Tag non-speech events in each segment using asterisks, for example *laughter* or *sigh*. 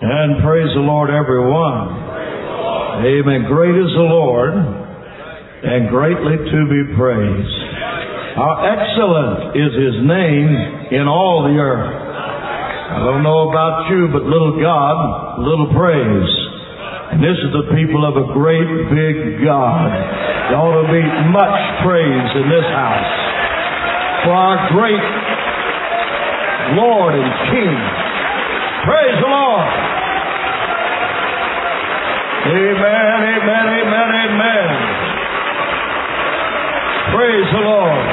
And praise the Lord, everyone. Amen. Great is the Lord and greatly to be praised. How excellent is His name in all the earth. I don't know about you, but little God, little praise. And this is the people of a great big God. There ought to be much praise in this house for our great Lord and King. Praise the Lord. Amen, amen, amen, amen. Praise the Lord.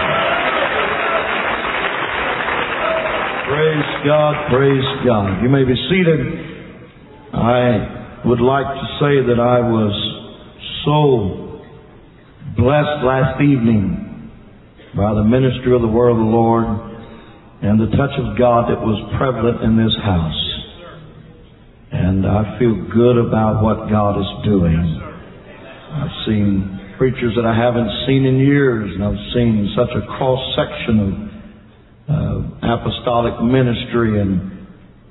Praise God, praise God. You may be seated. I would like to say that I was so blessed last evening by the ministry of the Word of the Lord and the touch of God that was prevalent in this house. And I feel good about what God is doing. I've seen preachers that I haven't seen in years, and I've seen such a cross section of uh, apostolic ministry, and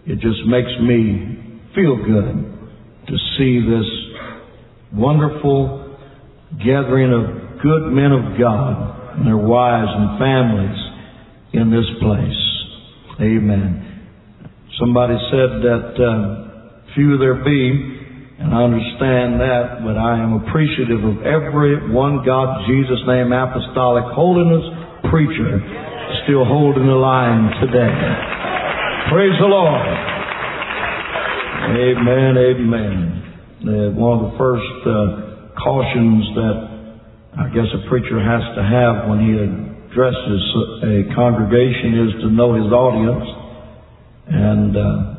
it just makes me feel good to see this wonderful gathering of good men of God and their wives and families in this place. Amen. Somebody said that uh, few there be, and I understand that, but I am appreciative of every one God, Jesus name, apostolic holiness preacher still holding the line today. Praise the Lord. Amen, amen. Uh, one of the first uh, cautions that I guess a preacher has to have when he addresses a congregation is to know his audience. And uh,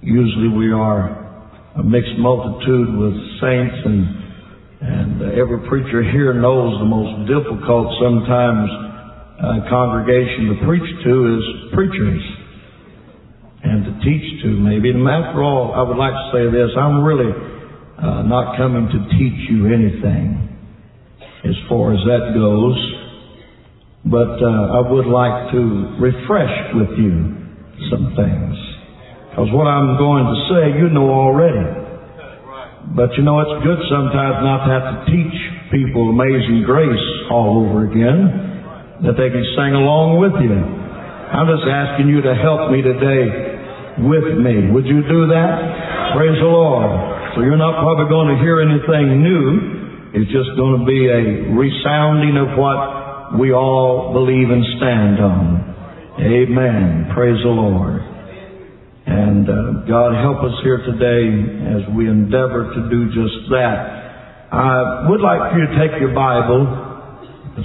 usually we are a mixed multitude with saints and and every preacher here knows the most difficult sometimes uh, congregation to preach to is preachers and to teach to maybe. And after all, I would like to say this: I'm really uh, not coming to teach you anything as far as that goes, but uh, I would like to refresh with you some things. Because what I'm going to say, you know already. But you know, it's good sometimes not to have to teach people amazing grace all over again, that they can sing along with you. I'm just asking you to help me today with me. Would you do that? Praise the Lord. So you're not probably going to hear anything new. It's just going to be a resounding of what we all believe and stand on. Amen. Praise the Lord. And uh, God help us here today as we endeavor to do just that. I would like for you to take your Bible,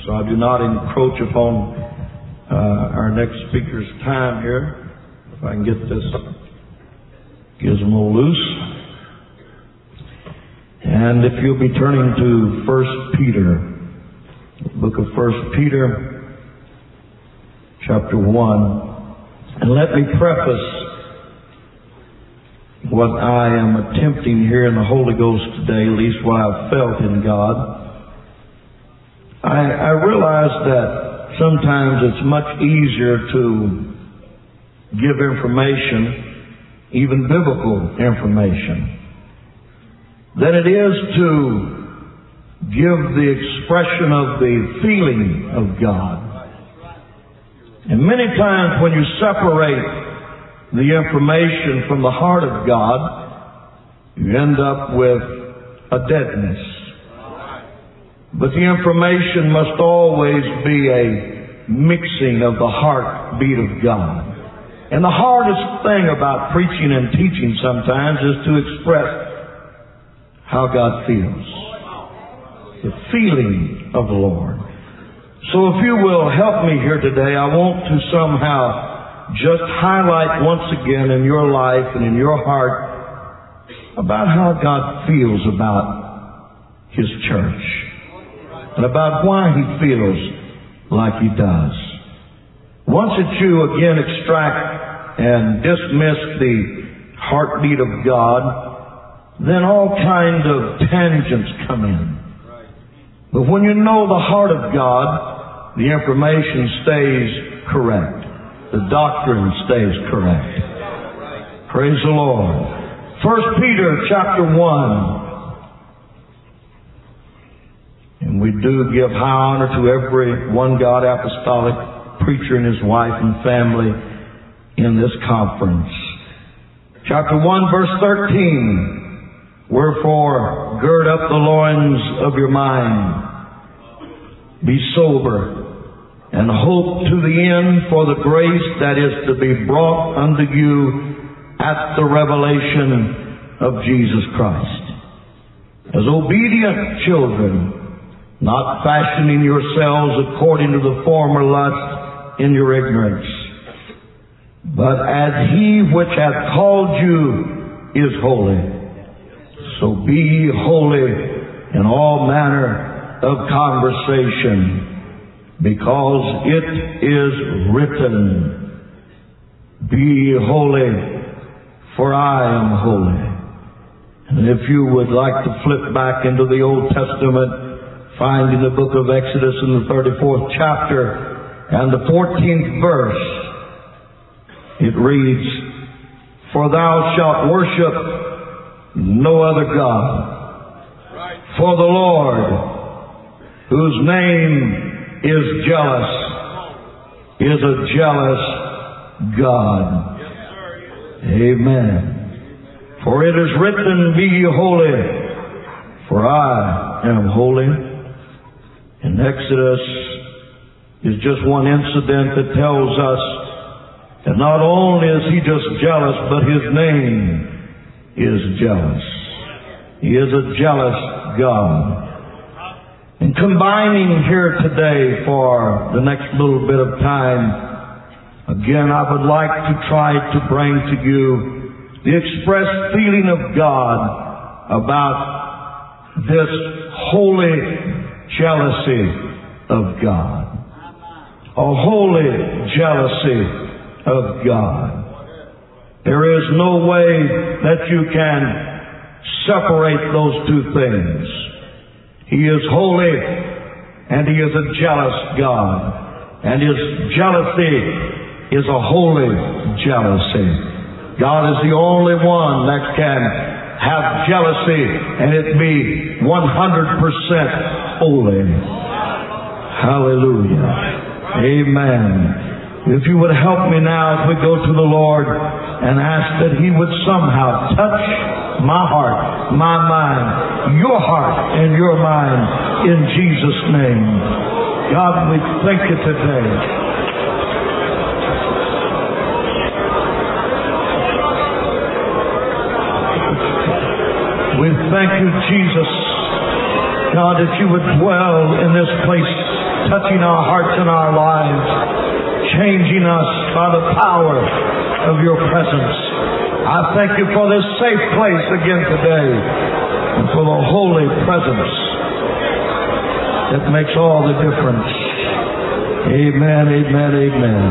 so I do not encroach upon uh, our next speaker's time here. If I can get this gizmo loose. And if you'll be turning to First Peter, the book of First Peter, chapter one, and let me preface what I am attempting here in the Holy Ghost today, at least what I've felt in God. I, I realize that sometimes it's much easier to give information, even biblical information, than it is to give the expression of the feeling of God. And many times when you separate the information from the heart of God, you end up with a deadness. But the information must always be a mixing of the heartbeat of God. And the hardest thing about preaching and teaching sometimes is to express how God feels. The feeling of the Lord. So if you will help me here today, I want to somehow just highlight once again in your life and in your heart about how God feels about His church and about why He feels like He does. Once that you again extract and dismiss the heartbeat of God, then all kinds of tangents come in. But when you know the heart of God, the information stays correct the doctrine stays correct. Praise the Lord. First Peter chapter 1. And we do give high honor to every one God apostolic preacher and his wife and family in this conference. Chapter 1 verse 13. Wherefore gird up the loins of your mind. Be sober and hope to the end for the grace that is to be brought unto you at the revelation of Jesus Christ. As obedient children, not fashioning yourselves according to the former lust in your ignorance. But as he which hath called you is holy, so be holy in all manner of conversation, because it is written, Be holy, for I am holy. And if you would like to flip back into the Old Testament, find in the book of Exodus in the 34th chapter and the 14th verse. It reads, For thou shalt worship no other God. For the Lord, whose name is jealous, is a jealous God. Amen. For it is written, Be ye holy, for I am holy. And Exodus is just one incident that tells us that not only is he just jealous, but his name is jealous. He is a jealous God. Combining here today for the next little bit of time, again, I would like to try to bring to you the expressed feeling of God about this holy jealousy of God. A holy jealousy of God. There is no way that you can separate those two things. He is holy and He is a jealous God. And His jealousy is a holy jealousy. God is the only one that can have jealousy and it be 100% holy. Hallelujah. Amen. If you would help me now as we go to the Lord and ask that He would somehow touch my heart, my mind, your heart and your mind in Jesus' name. God, we thank you today. We thank you, Jesus. God, that you would dwell in this place, touching our hearts and our lives, changing us by the power of your presence. I thank you for this safe place again today and for the holy presence that makes all the difference. Amen, amen, amen.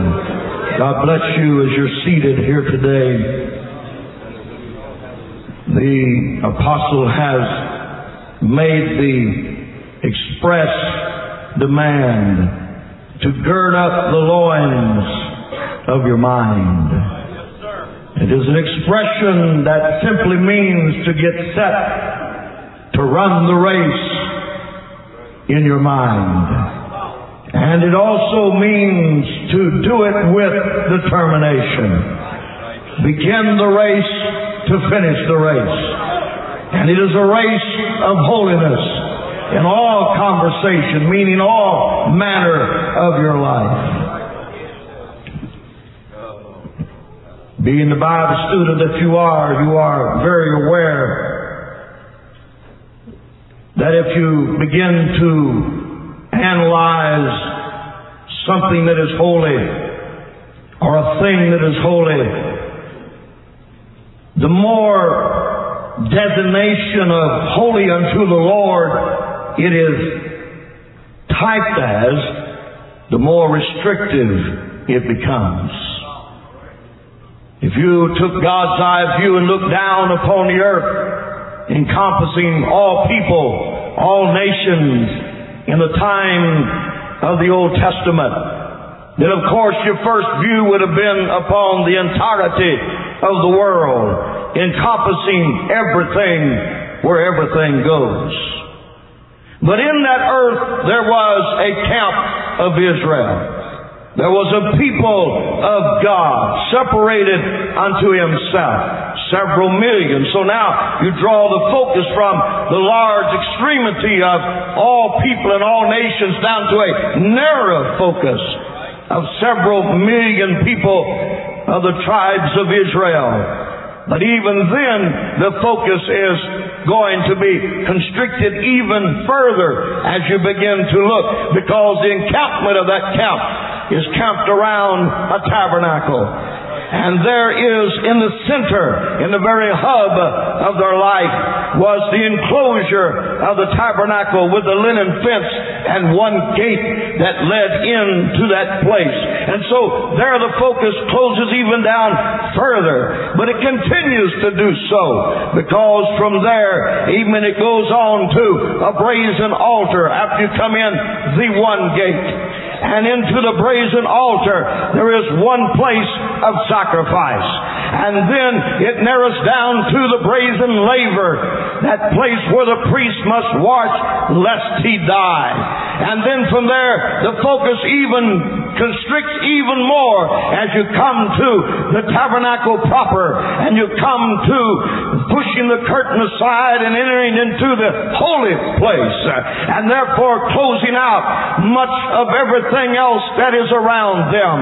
God bless you as you're seated here today the apostle has made the express demand to gird up the loins of your mind. Is an expression that simply means to get set to run the race in your mind. And it also means to do it with determination. Begin the race to finish the race. And it is a race of holiness in all conversation, meaning all manner of your life. Being the Bible student that you are, you are very aware that if you begin to analyze something that is holy or a thing that is holy, the more designation of holy unto the Lord it is typed as, the more restrictive it becomes. If you took God's eye view and looked down upon the earth, encompassing all people, all nations, in the time of the Old Testament, then of course your first view would have been upon the entirety of the world, encompassing everything where everything goes. But in that earth there was a camp of Israel. There was a people of God separated unto himself. Several million. So now you draw the focus from the large extremity of all people and all nations down to a narrow focus of several million people of the tribes of Israel. But even then, the focus is going to be constricted even further as you begin to look because the encampment of that camp is camped around a tabernacle. And there is in the center, in the very hub of their life, was the enclosure of the tabernacle with the linen fence and one gate that led into that place. And so there the focus closes even down further. But it continues to do so because from there, even it goes on to a brazen altar after you come in the one gate and into the brazen altar, there is one place of sacrifice. And then it narrows down to the brazen laver, that place where the priest must wash lest he die. And then from there, the focus even constricts even more as you come to the tabernacle proper and you come to pushing the curtain aside and entering into the holy place uh, and therefore closing out much of everything else that is around them.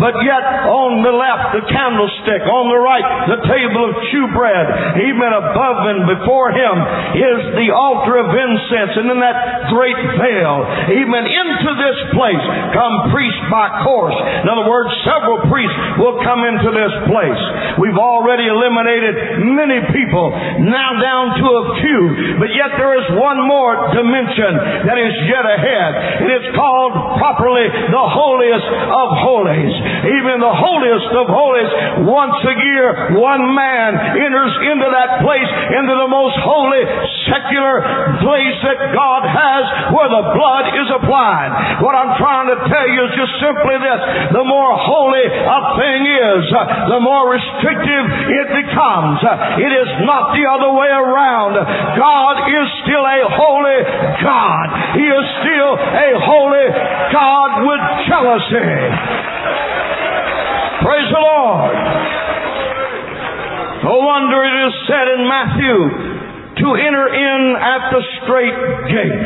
But yet on the left, the candlestick, on the right, the table of shewbread, even above and before him is the altar of incense and in that great veil. Even into this place come priests by course. In other words, several priests will come into this place. We've already eliminated many people, now down to a few, but yet there is one more dimension that is yet ahead. It is called properly the holiest of holies. Even the holiest of holies, once a year, one man enters into that place, into the most holy, secular place that God has where the blood is applied. What I'm trying to tell you is just simply this. The more holy a thing is, uh, the more restrictive it becomes. Uh, it is not the other way around. God is still a holy God. He is still a holy God with jealousy. Praise the Lord. No wonder it is said in Matthew to enter in at the strait gate.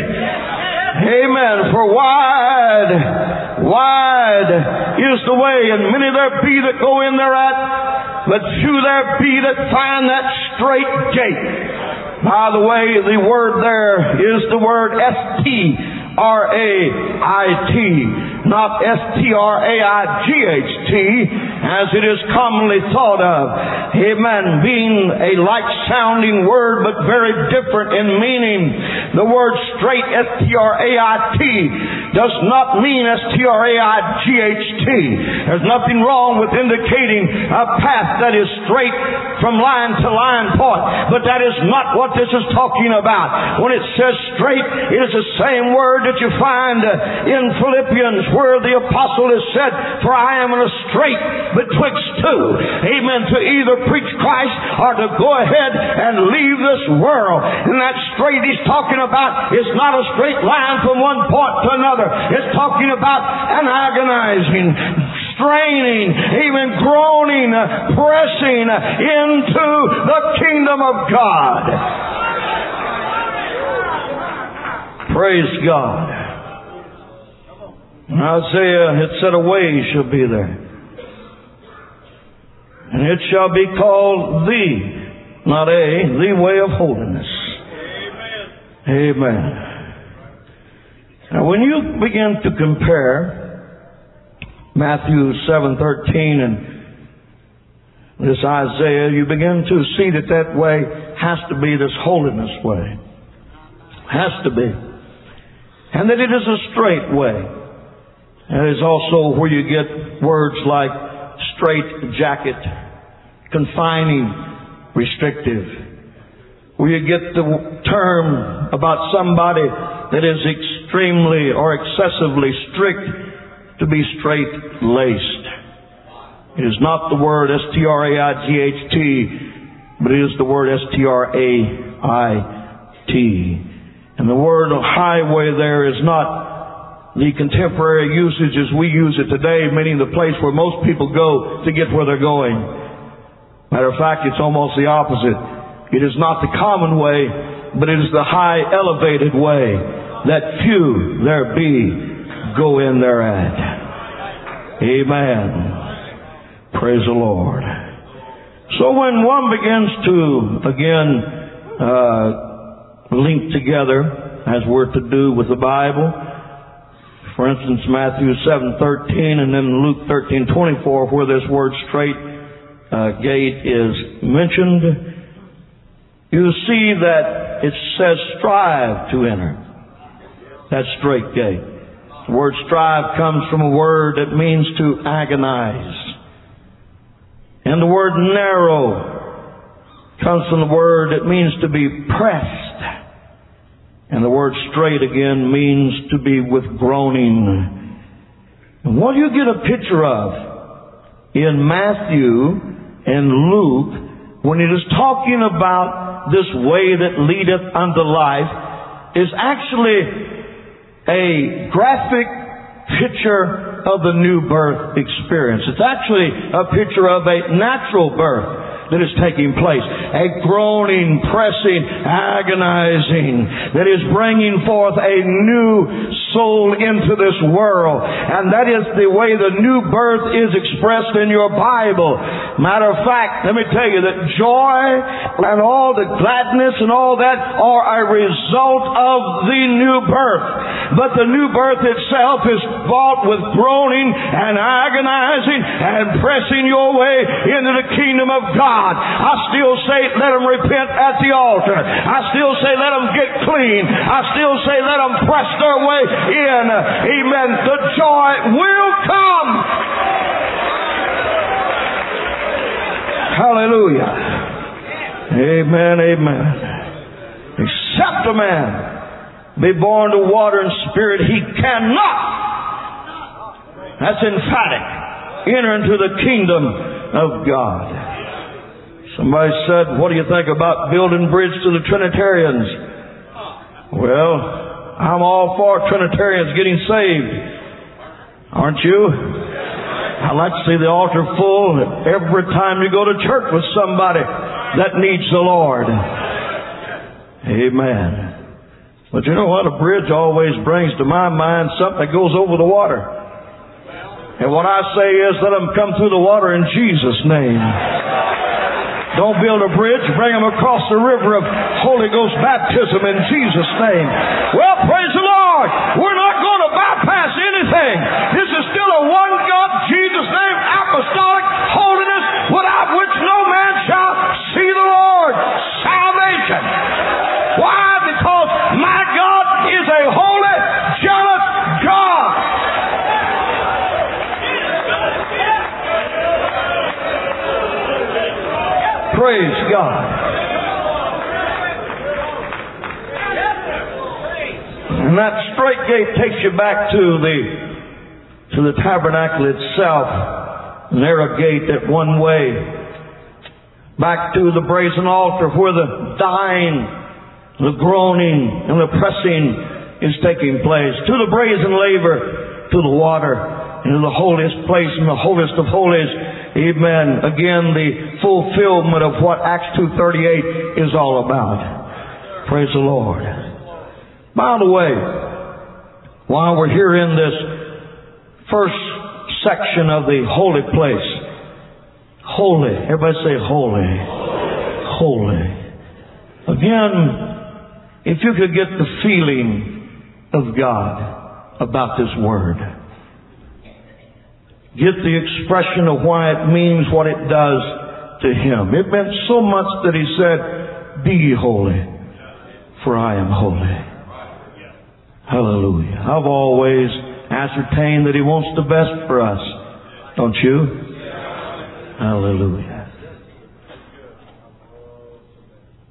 Amen. For wide, wide is the way, and many there be that go in thereat, but few there be that find that strait gate. By the way, the word there is the word S-T R-A-I-T, not S-T-R-A-I-G-H-T, as it is commonly thought of. Amen. Being a like sounding word, but very different in meaning. The word strait, S-T-R-A-I-T, does not mean S-T-R-A-I-G-H-T. There's nothing wrong with indicating a path that is straight from line to line point, but that is not what this is talking about. When it says strait, it is the same word that you find uh, in Philippians where the apostle has said, For I am in a strait betwixt two. Amen. To either preach Christ or to go ahead and leave this world. And that strait he's talking about is not a straight line from one point to another. It's talking about an agonizing, straining, even groaning, uh, pressing uh, into the kingdom of God. Praise God. Isaiah uh, had said a way shall be there. And it shall be called the, not a, the way of holiness. Amen. Amen. Now when you begin to compare Matthew 7:13 and this Isaiah, you begin to see that that way has to be this holiness way. Has to be and that it is a strait way. That is also where you get words like straight jacket, confining, restrictive. Where you get the term about somebody that is extremely or excessively strict to be straight laced. It is not the word S-T-R-A-I-G-H-T, but it is the word S-T-R-A-I-T. And the word highway there is not the contemporary usage as we use it today, meaning the place where most people go to get where they're going. Matter of fact, it's almost the opposite. It is not the common way, but it is the high elevated way that few there be go in thereat. Amen. Praise the Lord. So when one begins to again uh, link together, as we're to do with the Bible, for instance, Matthew seven thirteen, and then Luke thirteen twenty four, where this word "strait uh, gate" is mentioned, you see that it says "strive to enter." That strait gate. The word "strive" comes from a word that means to agonize. And the word narrow comes from the word that means to be pressed. And the word strait again means to be with groaning. And what you get a picture of in Matthew and Luke when it is talking about this way that leadeth unto life is actually a graphic picture of the new birth experience. It's actually a picture of a natural birth that is taking place. A groaning, pressing, agonizing that is bringing forth a new soul into this world. And that is the way the new birth is expressed in your Bible. Matter of fact, let me tell you that joy and all the gladness and all that are a result of the new birth. But the new birth itself is bought with groaning and agonizing and pressing your way into the kingdom of God. I still say let them repent at the altar. I still say let them get clean. I still say let them press their way in. Amen. The joy will come. Hallelujah. Amen, amen. Except a man be born to water and spirit, he cannot. That's emphatic. Enter into the kingdom of God. Somebody said, what do you think about building bridge to the Trinitarians? Well, I'm all for Trinitarians getting saved. Aren't you? I like to see the altar full every time you go to church with somebody that needs the Lord. Amen. But you know what? A bridge always brings to my mind something that goes over the water. And what I say is let them come through the water in Jesus' name. Don't build a bridge, bring them across the river of Holy Ghost baptism in Jesus' name. Well, praise the Lord. We're not going to bypass anything. This is still a one God, Jesus' name, apostolic And that strait gate takes you back to the to the tabernacle itself. Narrow gate that one way. Back to the brazen altar where the dying, the groaning, and the pressing is taking place. To the brazen laver, to the water, into the holiest place and the holiest of holies. Amen. Again, the fulfillment of what Acts 2.38 is all about. Praise the Lord. By the way, while we're here in this first section of the holy place, holy, everybody say holy, holy. Again, if you could get the feeling of God about this word, get the expression of why it means what it does to him. It meant so much that he said, Be holy, for I am holy. Hallelujah. I've always ascertained that he wants the best for us. Don't you? Hallelujah.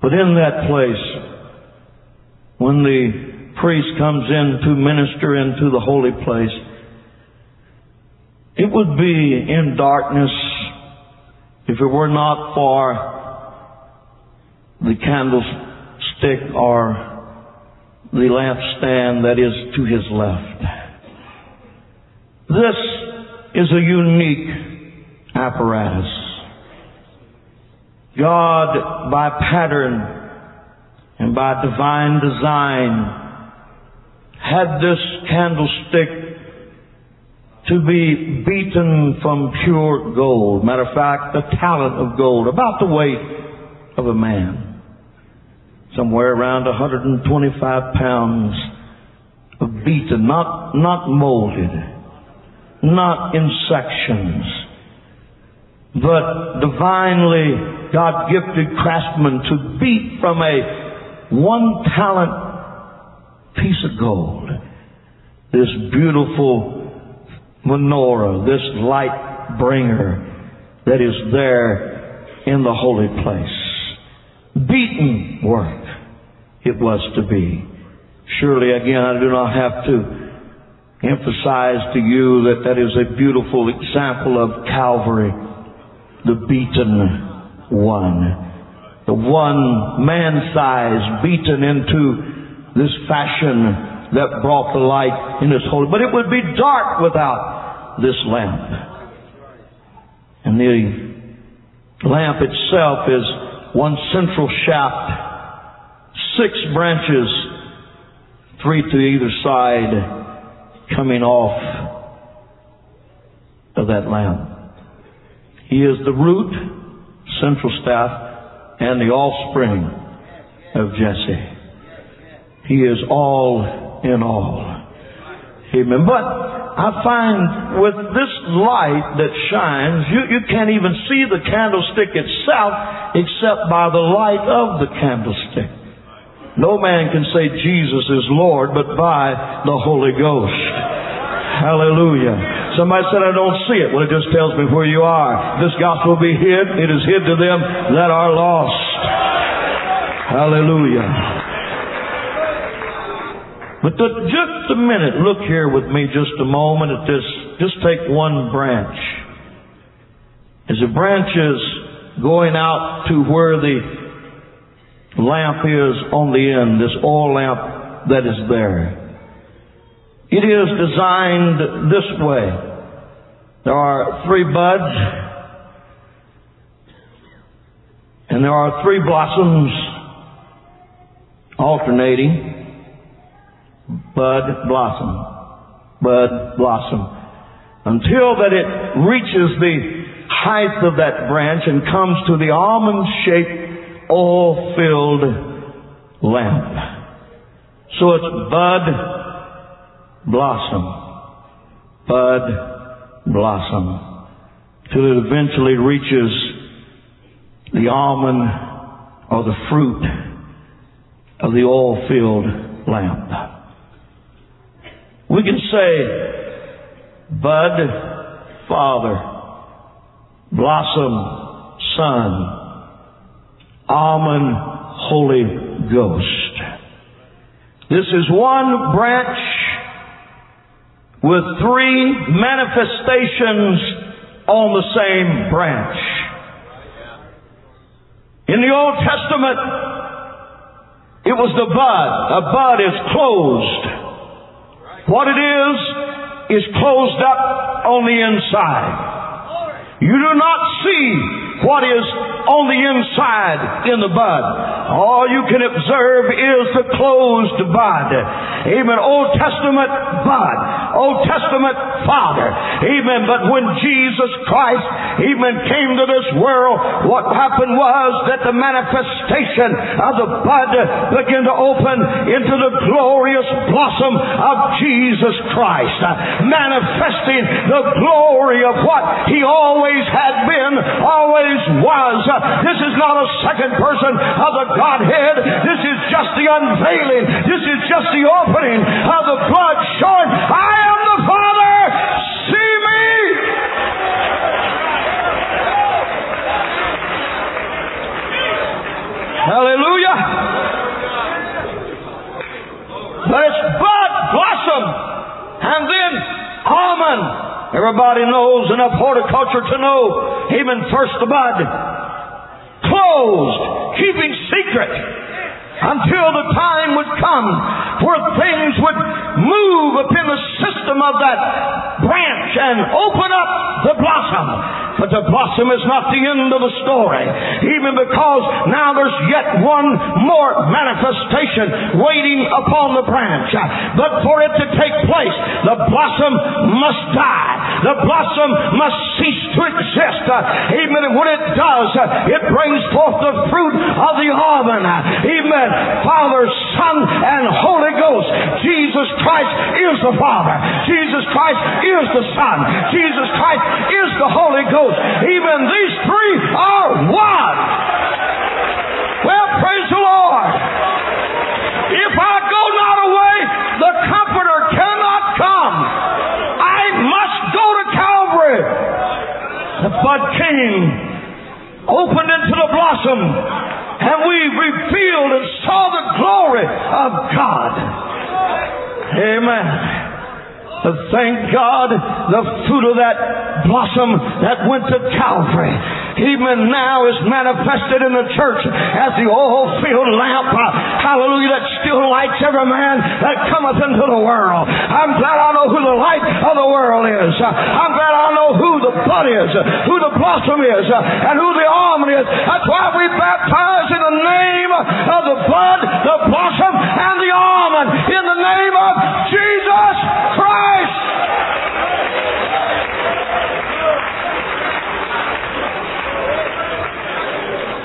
But in that place, when the priest comes in to minister into the holy place, it would be in darkness if it were not for the candlestick or the lampstand that is to his left. This is a unique apparatus. God, by pattern and by divine design, had this candlestick to be beaten from pure gold. Matter of fact, a talent of gold, about the weight of a man. Somewhere around 125 pounds of beaten, not, not molded, not in sections, but divinely God gifted craftsmen to beat from a one talent piece of gold this beautiful menorah, this light bringer that is there in the holy place. Beaten work it was to be. Surely again, I do not have to emphasize to you that that is a beautiful example of Calvary, the beaten one. The one man size beaten into this fashion that brought the light in His holy. But it would be dark without this lamp. And the lamp itself is one central shaft, six branches, three to either side, coming off of that lamp. He is the root, central staff, and the offspring of Jesse. He is all in all. Amen. But I find with this light that shines, you, you can't even see the candlestick itself except by the light of the candlestick. No man can say Jesus is Lord but by the Holy Ghost. Hallelujah. Somebody said, I don't see it. Well, it just tells me where you are. This gospel will be hid. It is hid to them that are lost. Hallelujah. But the, just a minute, look here with me just a moment at this. Just take one branch. As the branch is going out to where the lamp is on the end, this oil lamp that is there. It is designed this way. There are three buds, and there are three blossoms alternating bud blossom, bud blossom, until that it reaches the height of that branch and comes to the almond-shaped, oil-filled lamp. So it's bud, blossom, bud, blossom, till it eventually reaches the almond or the fruit of the oil-filled lamp. We can say, Bud, Father, Blossom, Son, Almond, Holy Ghost. This is one branch with three manifestations on the same branch. In the Old Testament, it was the bud. A bud is closed. What it is, is closed up on the inside. You do not see what is on the inside in the bud. All you can observe is the closed bud. Amen. Old Testament bud. Old Testament father. Amen. But when Jesus Christ, amen, came to this world, what happened was that the manifestation of the bud began to open into the glorious blossom of Jesus Christ. Uh, manifesting the glory of what he always had been, always was. This is not a second person of the Godhead. This is just the unveiling. This is just the opening of the blood showing, I am the Father. See me. Hallelujah. But it's bud, blossom, and then almond, Everybody knows enough horticulture to know, even first the bud, closed, keeping secret until the time would come where things would move upon the system of that branch and open up the blossom. But the blossom is not the end of the story, even because now there's yet one more manifestation waiting upon the branch. But for it to take place, the blossom must die. The blossom must cease to exist. Even when it does, it brings forth the fruit of the almond. Amen. Father, Son, and Holy Ghost. Jesus Christ is the Father. Jesus Christ is the Son. Jesus Christ is the Holy Ghost. Even these three are one. Well, praise the Lord. If I go not away, the Comforter cannot come. I must go to Calvary. The bud came, opened into the blossom, and we revealed and saw the glory of God. Amen. Thank God the fruit of that blossom that went to Calvary even now is manifested in the church as the oil filled lamp, hallelujah, that still lights every man that cometh into the world. I'm glad I know who the light of the world is. I'm glad I know who the bud is, who the blossom is, and who the almond is. That's why we baptize in the name of the bud, the blossom, and the almond. In the name of Jesus Christ.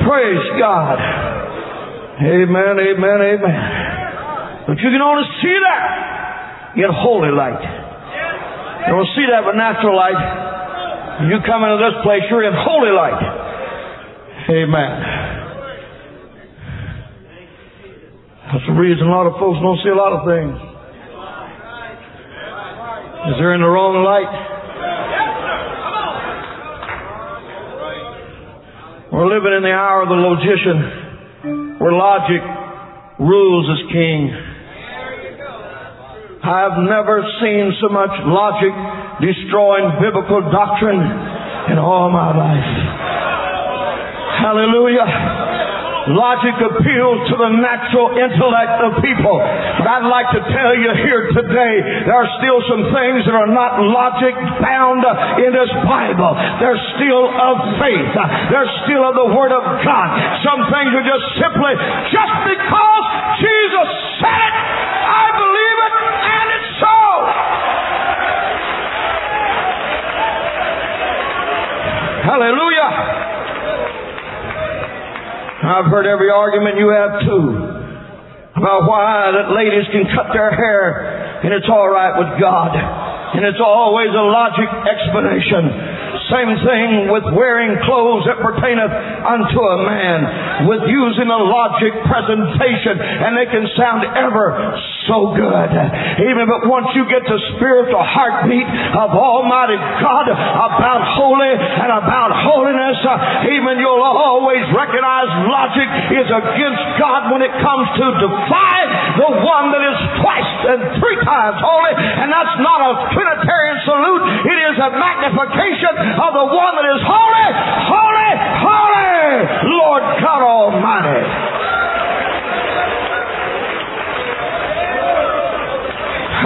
Praise God. Amen, amen, amen. But you can only see that in holy light. You don't see that with natural light. You come into this place, you're in holy light. Amen. That's the reason a lot of folks don't see a lot of things. Is they're in the wrong light. We're living in the hour of the logician where logic rules as king. I've never seen so much logic destroying biblical doctrine in all my life. Hallelujah. Logic appeals to the natural intellect of people. But I'd like to tell you here today, there are still some things that are not logic bound in this Bible. They're still of faith. They're still of the Word of God. Some things are just simply, just because Jesus said it, I've heard every argument you have too about why that ladies can cut their hair and it's all right with God. And it's always a logic explanation. Same thing with wearing clothes that pertaineth unto a man, with using a logic presentation, and they can sound ever so good. Even but once you get the spiritual heartbeat of Almighty God about holy and about holiness, even you'll always recognize logic is against God when it comes to defy the one that is twice and three times holy, and that's not a Trinitarian salute. It is a magnification of the one that is holy, holy, holy, Lord God Almighty.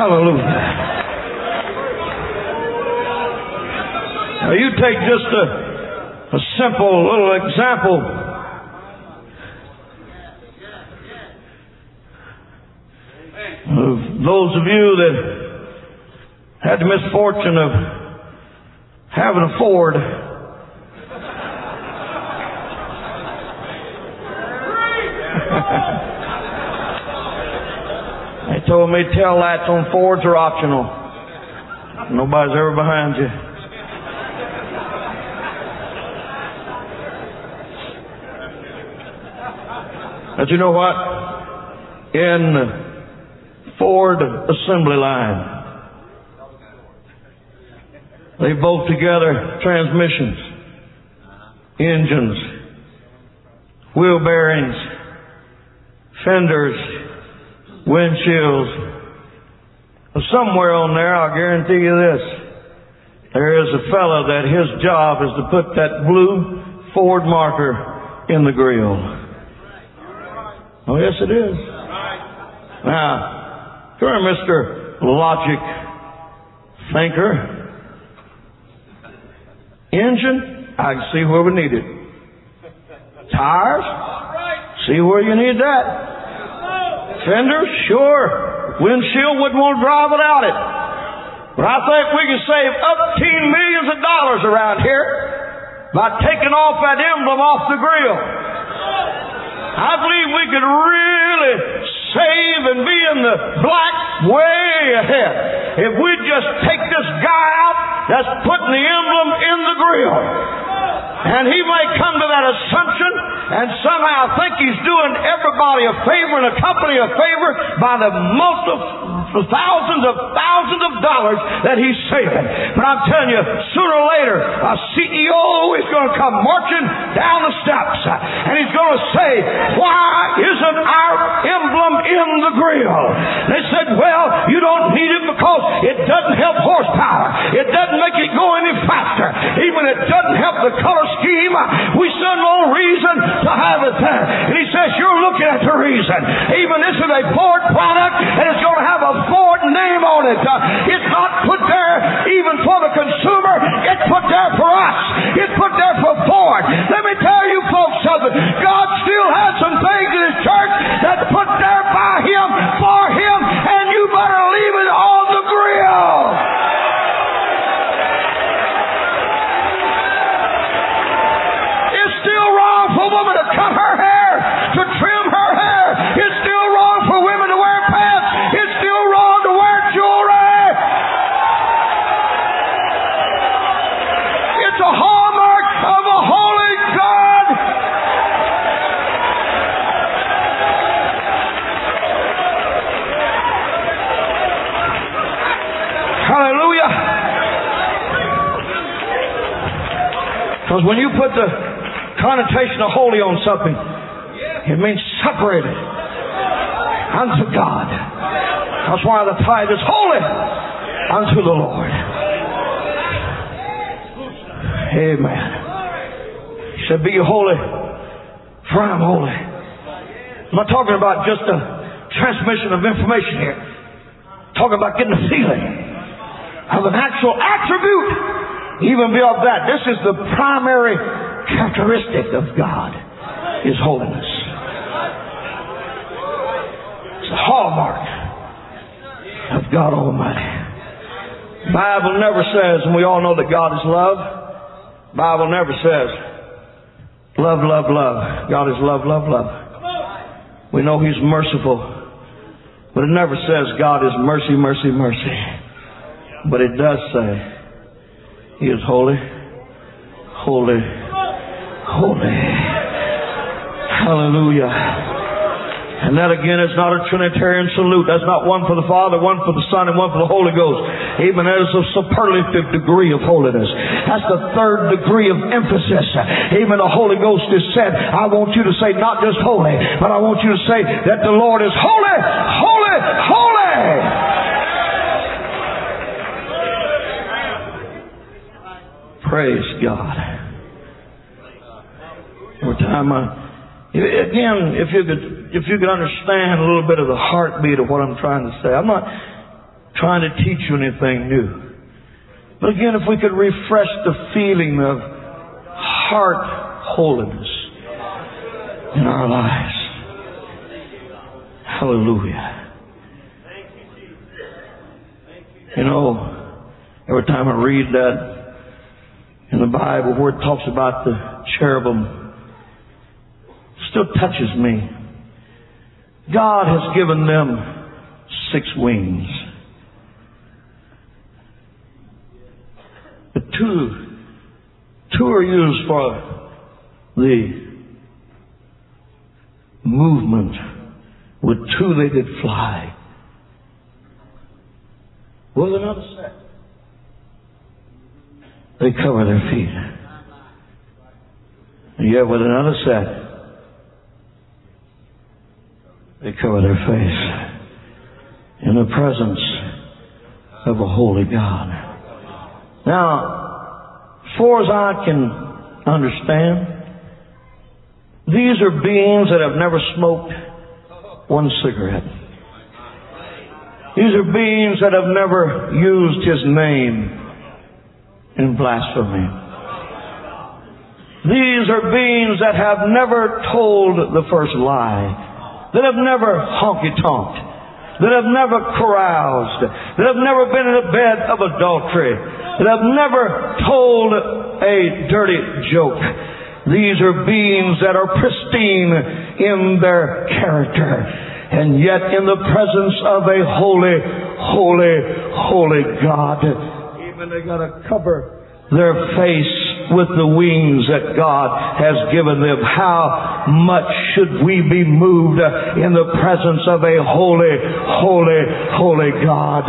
Hallelujah. Now you take just a, a simple little example. Of those of you that had the misfortune of having a Ford. they told me tail lights on Fords are optional. Nobody's ever behind you. But you know what? In Ford assembly line, they bolt together transmissions, engines, wheel bearings, fenders, windshields. Somewhere on there, I'll guarantee you this. There is a fellow that his job is to put that blue Ford marker in the grill. Oh, yes, it is. Now, come here, Mr. Logic Thinker. Engine, I can see where we need it. Tires, see where you need that. Fenders, sure. Windshield wouldn't want to drive without it. But I think we can save up teen millions of dollars around here by taking off that emblem off the grill. I believe we could really save and be in the black way ahead if we just take this guy out that's putting the emblem in the grill. And he may come to that assumption and somehow I think he's doing everybody a favor and a company a favor by the multiple thousands of thousands of dollars that he's saving. But I'm telling you, sooner or later, a CEO is going to come marching down the steps uh, and he's going to say, why isn't our the grill? They said, well, you don't need it because it doesn't help horsepower. It doesn't make it go any faster. Even it doesn't help the color scheme. We saw no reason to have it there. And he says, you're looking at the reason. Even this is a Ford product and it's going to have a Ford name on it. It's not put there even for the consumer. It's put there for us. It's put there for Ford. Let me tell you folks something. God still has some things when you put the connotation of holy on something, it means separated unto God. That's why the tithe is holy unto the Lord. Amen. He said, Be holy, for I am holy. I'm not talking about just a transmission of information here. I'm talking about getting a feeling of an actual attribute, even beyond that. This is the primary characteristic of God, is holiness. It's a hallmark of God Almighty. Bible never says, and we all know that God is love. Bible never says, love, love, love. God is love, love, love. We know He's merciful, but it never says God is mercy, mercy, mercy. But it does say He is holy, holy, holy. Hallelujah. And that again is not a Trinitarian salute. That's not one for the Father, one for the Son, and one for the Holy Ghost. Even That is a superlative degree of holiness. That's the third degree of emphasis. Even The Holy Ghost is said, I want you to say not just holy, but I want you to say that the Lord is holy, holy, holy. Praise God. Every time I, again, if you could, if you could understand a little bit of the heartbeat of what I'm trying to say, I'm not trying to teach you anything new. But again, if we could refresh the feeling of heart holiness in our lives. Hallelujah. You know, every time I read that in the Bible where it talks about the cherubim, still touches me. God has given them six wings. But two, two are used for the movement. With two they did fly. With another set, they cover their feet. And yet with another set, they cover their face in the presence of a holy God. Now, as far as I can understand, these are beings that have never smoked one cigarette. These are beings that have never used his name in blasphemy. These are beings that have never told the first lie, that have never honky tonked, that have never caroused, that have never been in a bed of adultery, that have never told a dirty joke. These are beings that are pristine in their character and yet in the presence of a holy, holy, holy God. Even they got to cover their face with the wings that God has given them. How much should we be moved in the presence of a holy, holy, holy God?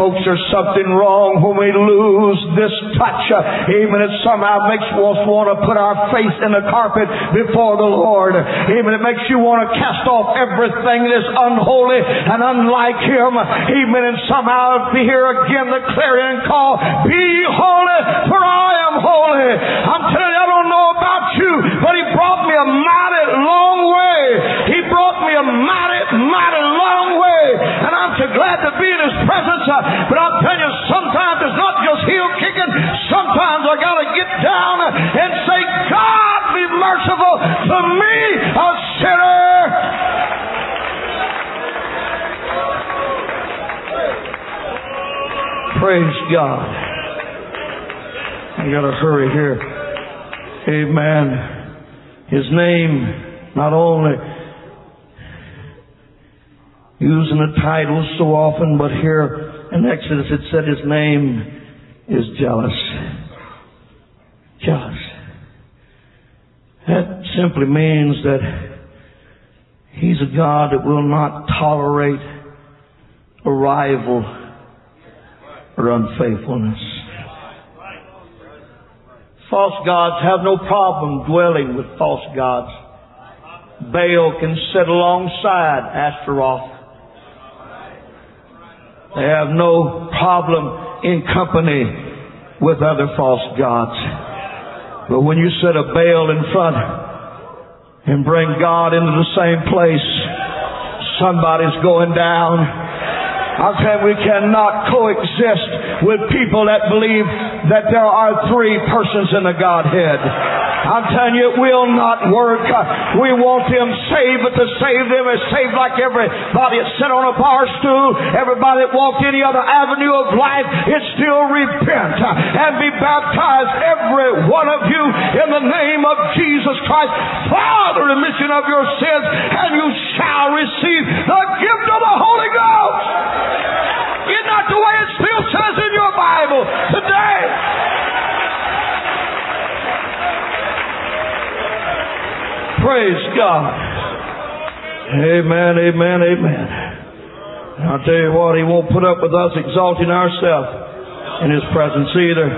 Folks, there's something wrong when we lose this touch. Amen. It somehow makes us want to put our face in the carpet before the Lord. Amen. It makes you want to cast off everything that is unholy and unlike Him. Amen. And somehow be here again the clarion call, be holy for I am holy. I'm telling you, I don't know about you, but He brought me a mighty long way. He brought me a mighty, mighty long way. And I'm so glad to be in His presence. Uh, but I'll tell you, sometimes it's not just heel kicking. Sometimes I got to get down and say, God, be merciful to me, a sinner. Praise God. I got to hurry here. Amen. His name, not only using the title so often, but here in Exodus it said his name is jealous. Jealous. That simply means that he's a God that will not tolerate a rival or unfaithfulness. False gods have no problem dwelling with false gods. Baal can sit alongside Ashtaroth. They have no problem in company with other false gods. But when you set a Baal in front and bring God into the same place, somebody's going down. I'm saying we cannot coexist with people that believe that there are three persons in the Godhead. I'm telling you, it will not work. We want them saved, but to save them is saved like everybody that sat on a bar stool, everybody that walked any other avenue of life. It's still repent and be baptized, every one of you, in the name of Jesus Christ for the remission of your sins, and you shall receive the gift of the Holy Ghost. Is not the way it still says in your Today? Praise God. Amen, amen, amen. I'll tell you what, He won't put up with us exalting ourselves in His presence either.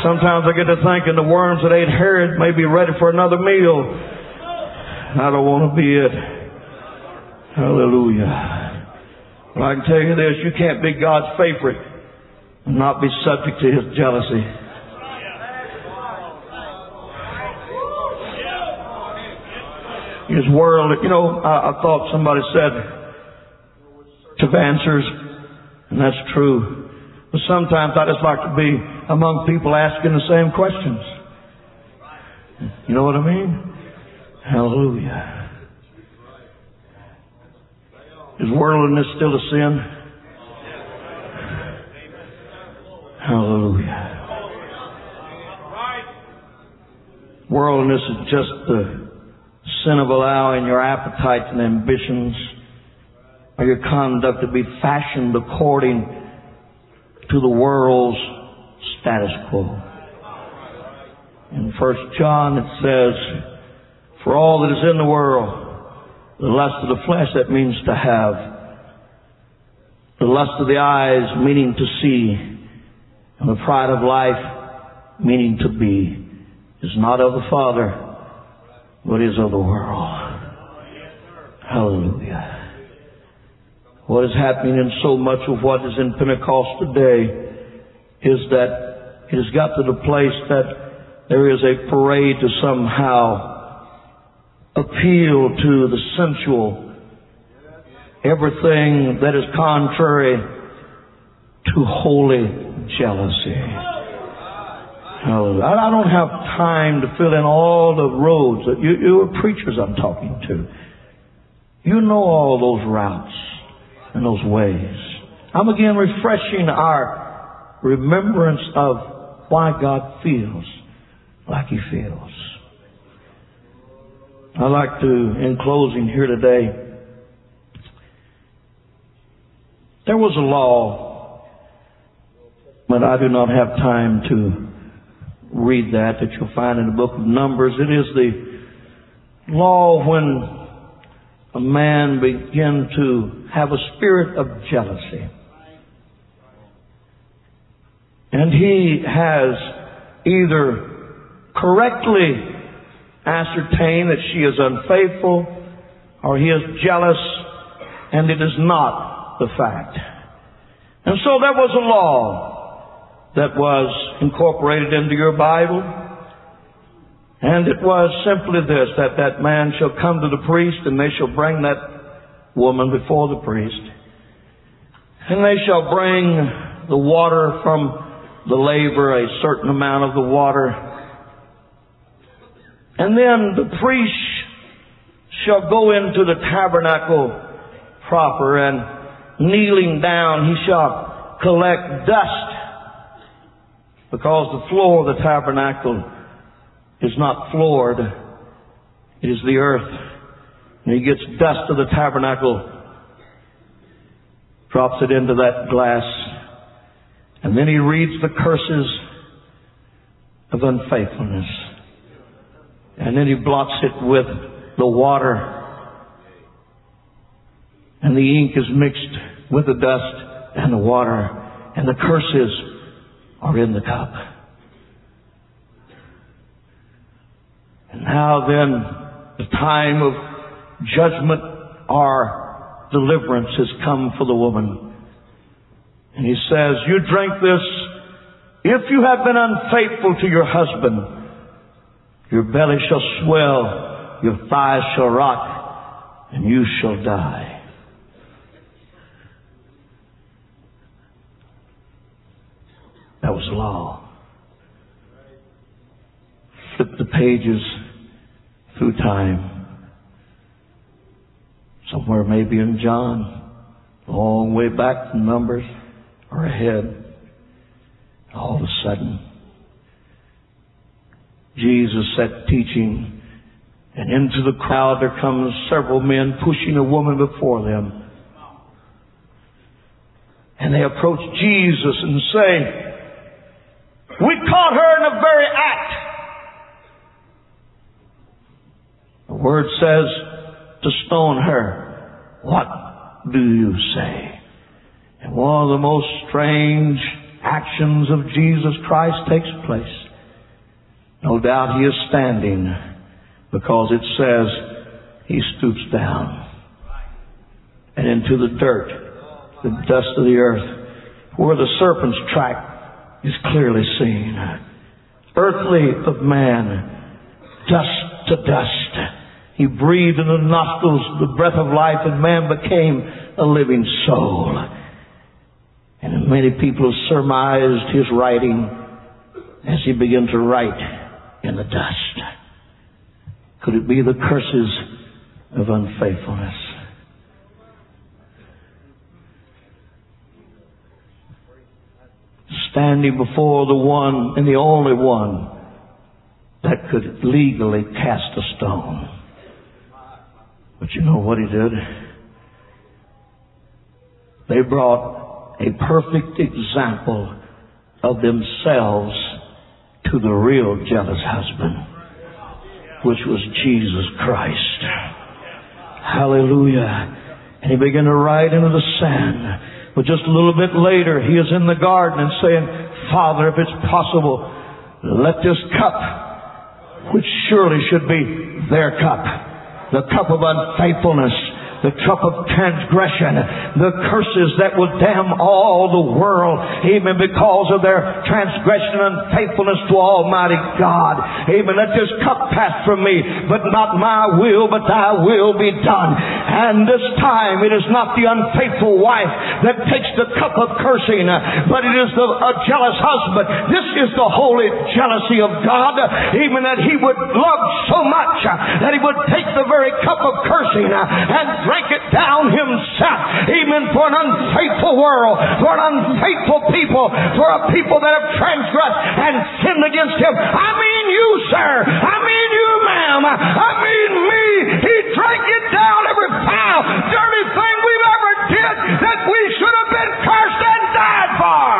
Sometimes I get to thinking the worms that ate Herod may be ready for another meal. I don't want to be it. Hallelujah. Well, I can tell you this, you can't be God's favorite and not be subject to His jealousy. his world. You know, I, I thought somebody said to answers, and that's true. But sometimes I just like to be among people asking the same questions. You know what I mean? Hallelujah. Is worldliness still a sin? Hallelujah. Worldliness is just the sin of allowing your appetites and ambitions or your conduct to be fashioned according to the world's status quo. In First John it says, For all that is in the world, the lust of the flesh, that means to have. The lust of the eyes, meaning to see. And the pride of life, meaning to be, is not of the Father, but is of the world. Hallelujah. What is happening in so much of what is in Pentecost today is that it has got to the place that there is a parade to somehow appeal to the sensual, everything that is contrary to holy jealousy. Hallelujah. I don't have time to fill in all the roads that you, you are preachers I'm talking to. You know all those routes and those ways. I'm again refreshing our remembrance of why God feels like He feels. I'd like to, in closing here today, there was a law, but I do not have time to read that, that you'll find in the book of Numbers. It is the law when a man begin to have a spirit of jealousy. And he has either correctly ascertained that she is unfaithful or he is jealous and it is not the fact. And so there was a law that was incorporated into your Bible and it was simply this, that that man shall come to the priest and they shall bring that woman before the priest. And they shall bring the water from the laver, a certain amount of the water. And then the priest shall go into the tabernacle proper and kneeling down he shall collect dust because the floor of the tabernacle is not floored. It is the earth. And he gets dust of the tabernacle, drops it into that glass, and then he reads the curses of unfaithfulness. And then he blots it with the water. And the ink is mixed with the dust and the water. And the curses are in the cup. And now then, the time of judgment or deliverance has come for the woman. And he says, you drink this if you have been unfaithful to your husband. Your belly shall swell, your thighs shall rot, and you shall die. That was law. Flip the pages through time. Somewhere maybe in John, long way back from Numbers or ahead. All of a sudden, Jesus sat teaching and into the crowd there comes several men pushing a woman before them. And they approach Jesus and say, we caught her in the very act. The word says to stone her. What do you say? And one of the most strange actions of Jesus Christ takes place. No doubt he is standing because it says he stoops down and into the dirt, the dust of the earth, where the serpent's track is clearly seen. Earthly of man, dust to dust. He breathed in the nostrils the breath of life and man became a living soul. And many people surmised his writing as he began to write in the dust. Could it be the curses of unfaithfulness? Standing before the one and the only one that could legally cast a stone. But you know what he did? They brought a perfect example of themselves to the real jealous husband, which was Jesus Christ. Hallelujah. And he began to write into the sand but just a little bit later, he is in the garden and saying, Father, if it's possible, let this cup, which surely should be their cup, the cup of unfaithfulness, the cup of transgression, the curses that will damn all the world, even because of their transgression and faithfulness to Almighty God. Amen. Let this cup pass from me, but not my will, but thy will be done. And this time it is not the unfaithful wife that takes the cup of cursing, but it is the a jealous husband. This is the holy jealousy of God, even that he would love so much that he would take the very cup of cursing and drink it down himself. Even for an unfaithful world, for an unfaithful people, for a people that have transgressed and sinned against him. I mean you, sir. I mean you, ma'am. I mean me. He drank it down every foul, dirty thing we've ever did that we should have been cursed and died for.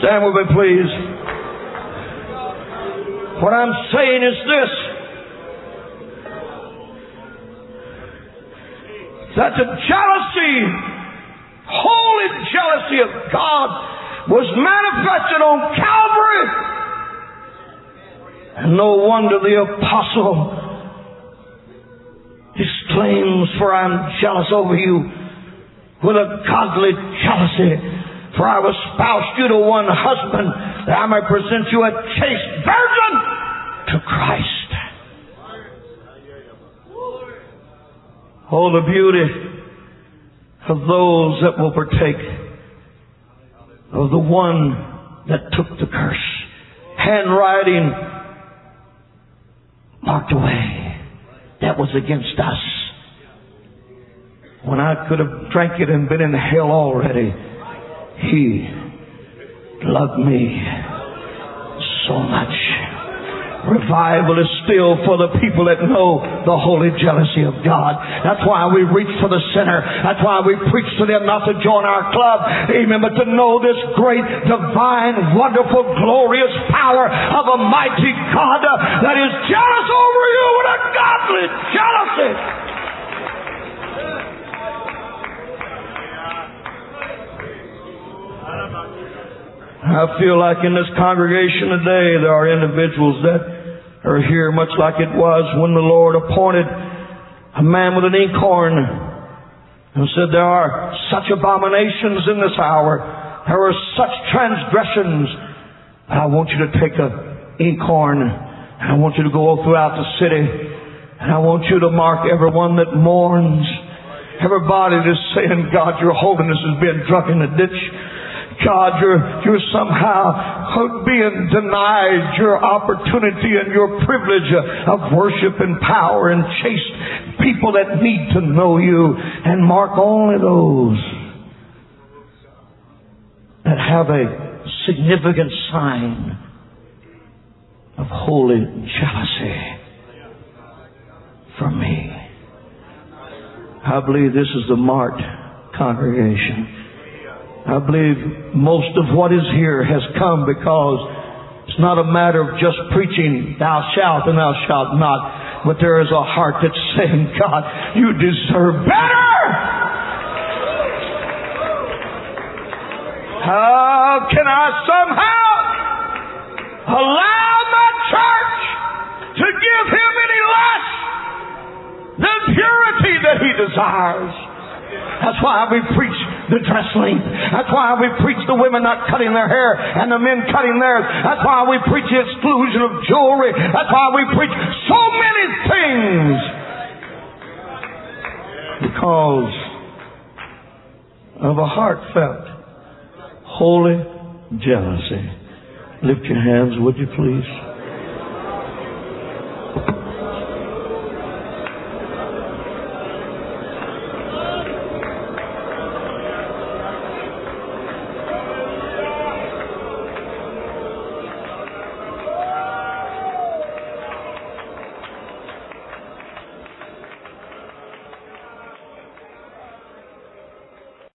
Stand with me, please. What I'm saying is this. That the jealousy, holy jealousy of God was manifested on Calvary. And no wonder the apostle exclaims, For I'm jealous over you with a godly jealousy. For I have espoused you to one husband, that I may present you a chaste virgin to Christ. Oh, the beauty of those that will partake of the one that took the curse. Handwriting marked away. That was against us. When I could have drank it and been in hell already. He loved me so much. Revival is still for the people that know the holy jealousy of God. That's why we reach for the sinner. That's why we preach to them not to join our club. Amen. But to know this great, divine, wonderful, glorious power of a mighty God that is jealous over you with a godly jealousy. I feel like in this congregation today there are individuals that are here much like it was when the Lord appointed a man with an inkhorn and said there are such abominations in this hour. There are such transgressions. I want you to take an inkhorn and I want you to go throughout the city and I want you to mark everyone that mourns. Everybody that's saying, God, your holiness is being drunk in the ditch. God, you're, you're somehow being denied your opportunity and your privilege of worship and power and chaste people that need to know you and mark only those that have a significant sign of holy jealousy for me. I believe this is the marked congregation. I believe most of what is here has come because it's not a matter of just preaching, thou shalt and thou shalt not, but there is a heart that's *laughs* saying, God, you deserve better! How can I somehow allow my church to give him any less than purity that he desires? That's why we preach the dress length. That's why we preach the women not cutting their hair and the men cutting theirs. That's why we preach the exclusion of jewelry. That's why we preach so many things. Because of a heartfelt, holy jealousy. Lift your hands, would you please?